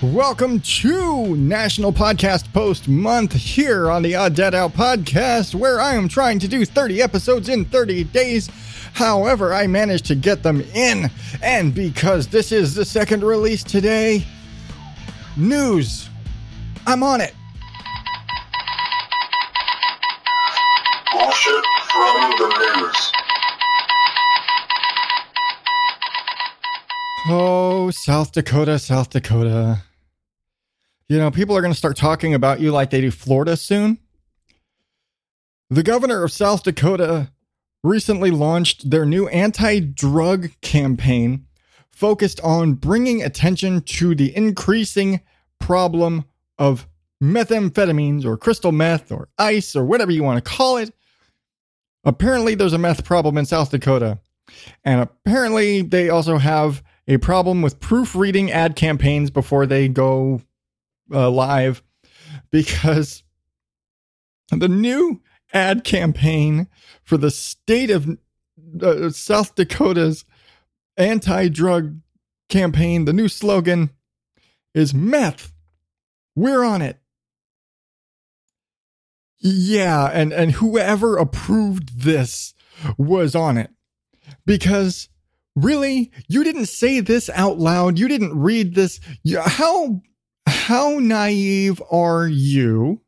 Welcome to National Podcast Post Month here on the Odd Dad Out podcast, where I am trying to do 30 episodes in 30 days. However, I managed to get them in, and because this is the second release today, news. I'm on it. Bullshit from the news. Oh, South Dakota, South Dakota. You know, people are going to start talking about you like they do Florida soon. The governor of South Dakota recently launched their new anti drug campaign focused on bringing attention to the increasing problem of methamphetamines or crystal meth or ice or whatever you want to call it. Apparently, there's a meth problem in South Dakota. And apparently, they also have a problem with proofreading ad campaigns before they go uh, live because the new ad campaign for the state of uh, South Dakota's anti drug campaign, the new slogan is meth. We're on it. Yeah, and, and whoever approved this was on it because really you didn't say this out loud you didn't read this how how naive are you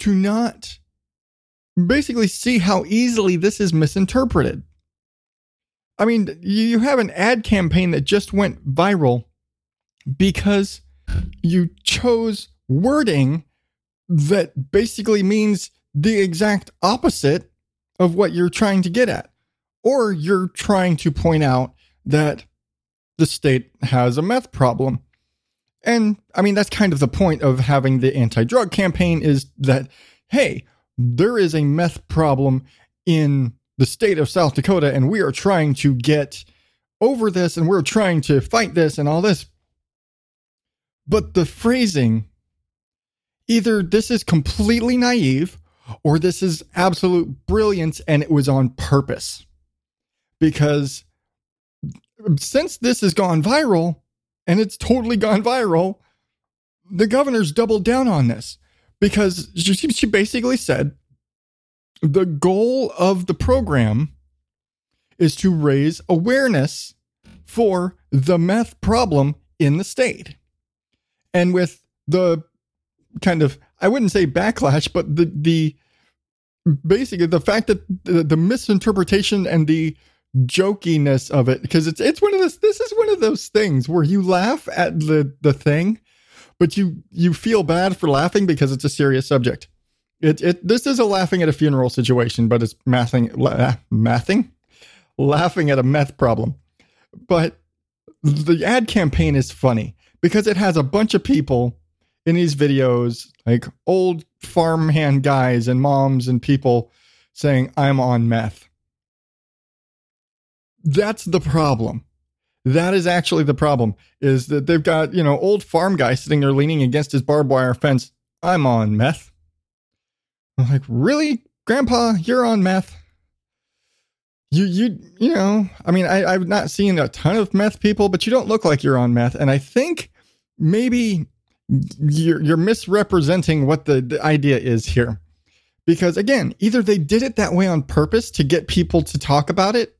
to not basically see how easily this is misinterpreted? I mean, you have an ad campaign that just went viral because you chose wording that basically means the exact opposite of what you're trying to get at. Or you're trying to point out that the state has a meth problem. And I mean, that's kind of the point of having the anti drug campaign is that, hey, there is a meth problem in the state of South Dakota, and we are trying to get over this and we're trying to fight this and all this. But the phrasing either this is completely naive or this is absolute brilliance and it was on purpose. Because since this has gone viral, and it's totally gone viral. The governor's doubled down on this because she, she basically said the goal of the program is to raise awareness for the meth problem in the state. And with the kind of, I wouldn't say backlash, but the, the, basically the fact that the, the misinterpretation and the jokiness of it because it's it's one of this this is one of those things where you laugh at the the thing but you you feel bad for laughing because it's a serious subject. It it this is a laughing at a funeral situation but it's mathing la, mathing? Laughing at a meth problem. But the ad campaign is funny because it has a bunch of people in these videos like old farmhand guys and moms and people saying i'm on meth that's the problem. That is actually the problem is that they've got, you know, old farm guy sitting there leaning against his barbed wire fence. I'm on meth. I'm like, really, grandpa, you're on meth. You, you, you know, I mean, I, I've not seen a ton of meth people, but you don't look like you're on meth. And I think maybe you're, you're misrepresenting what the, the idea is here. Because again, either they did it that way on purpose to get people to talk about it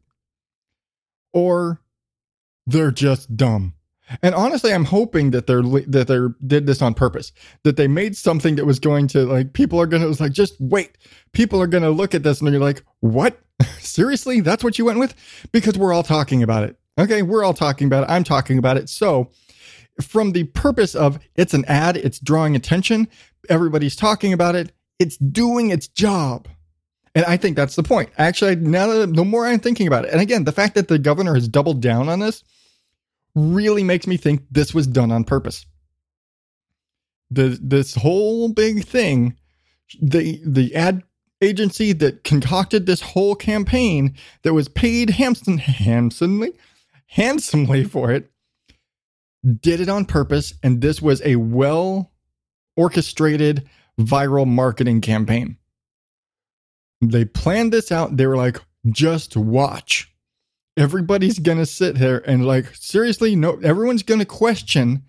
or they're just dumb. And honestly, I'm hoping that they're that they did this on purpose. That they made something that was going to like people are going to was like just wait. People are to look at this and they're like, "What? Seriously? That's what you went with?" Because we're all talking about it. Okay, we're all talking about it. I'm talking about it. So, from the purpose of it's an ad, it's drawing attention, everybody's talking about it, it's doing its job. And I think that's the point. Actually, now that the more I'm thinking about it, and again, the fact that the governor has doubled down on this really makes me think this was done on purpose. The this whole big thing, the the ad agency that concocted this whole campaign that was paid handsome, handsomely handsomely for it did it on purpose and this was a well orchestrated viral marketing campaign they planned this out. They were like, just watch. Everybody's going to sit here and, like, seriously, no, everyone's going to question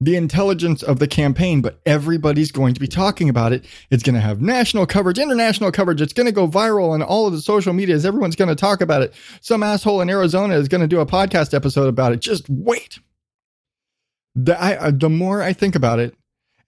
the intelligence of the campaign, but everybody's going to be talking about it. It's going to have national coverage, international coverage. It's going to go viral on all of the social medias. Everyone's going to talk about it. Some asshole in Arizona is going to do a podcast episode about it. Just wait. The, I, the more I think about it,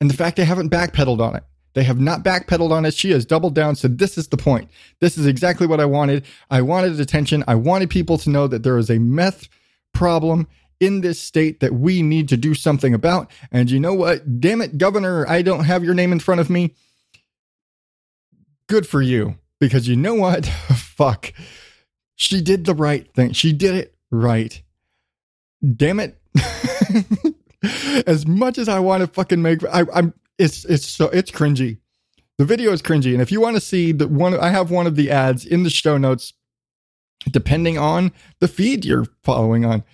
and the fact they haven't backpedaled on it, they have not backpedaled on it. She has doubled down. Said, This is the point. This is exactly what I wanted. I wanted attention. I wanted people to know that there is a meth problem in this state that we need to do something about. And you know what? Damn it, Governor, I don't have your name in front of me. Good for you. Because you know what? Fuck. She did the right thing. She did it right. Damn it. as much as I want to fucking make I, I'm it's it's so it's cringy. The video is cringy. And if you want to see the one I have one of the ads in the show notes depending on the feed you're following on.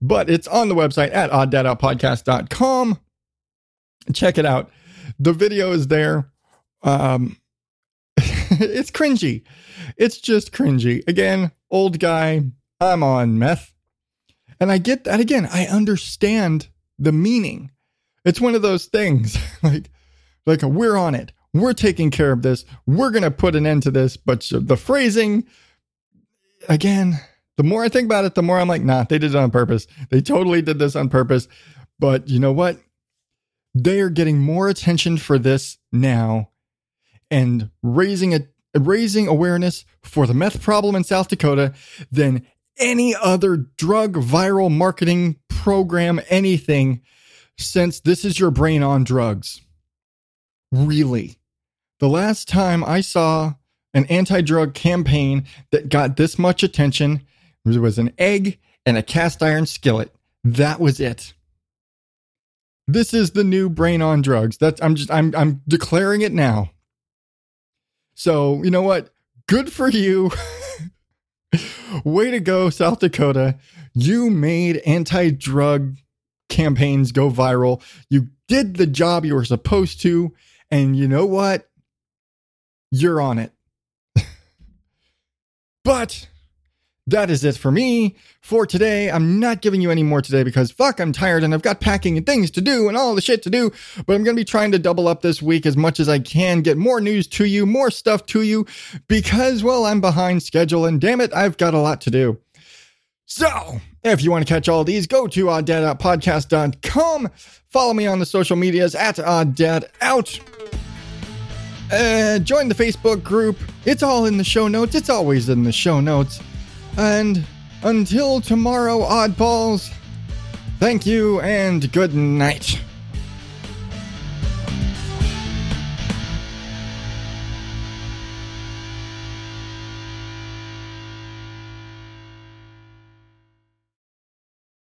But it's on the website at odddadoutpodcast.com. Check it out. The video is there. Um, it's cringy. It's just cringy. Again, old guy, I'm on meth. And I get that again. I understand the meaning. It's one of those things like like we're on it. We're taking care of this. We're going to put an end to this, but the phrasing again, the more I think about it, the more I'm like, nah, they did it on purpose. They totally did this on purpose. But you know what? They are getting more attention for this now and raising a raising awareness for the meth problem in South Dakota than any other drug viral marketing program, anything since this is your brain on drugs. Really. The last time I saw an anti drug campaign that got this much attention. There was an egg and a cast iron skillet. That was it. This is the new brain on drugs. That's I'm just I'm I'm declaring it now. So, you know what? Good for you. Way to go, South Dakota. You made anti drug campaigns go viral. You did the job you were supposed to. And you know what? You're on it. But that is it for me for today. I'm not giving you any more today because fuck, I'm tired and I've got packing and things to do and all the shit to do. But I'm going to be trying to double up this week as much as I can, get more news to you, more stuff to you because, well, I'm behind schedule and damn it, I've got a lot to do. So, if you want to catch all these, go to odddadoutpodcast.com. Follow me on the social medias at odddadout. Uh, join the Facebook group. It's all in the show notes. It's always in the show notes. And until tomorrow, oddballs, thank you and good night.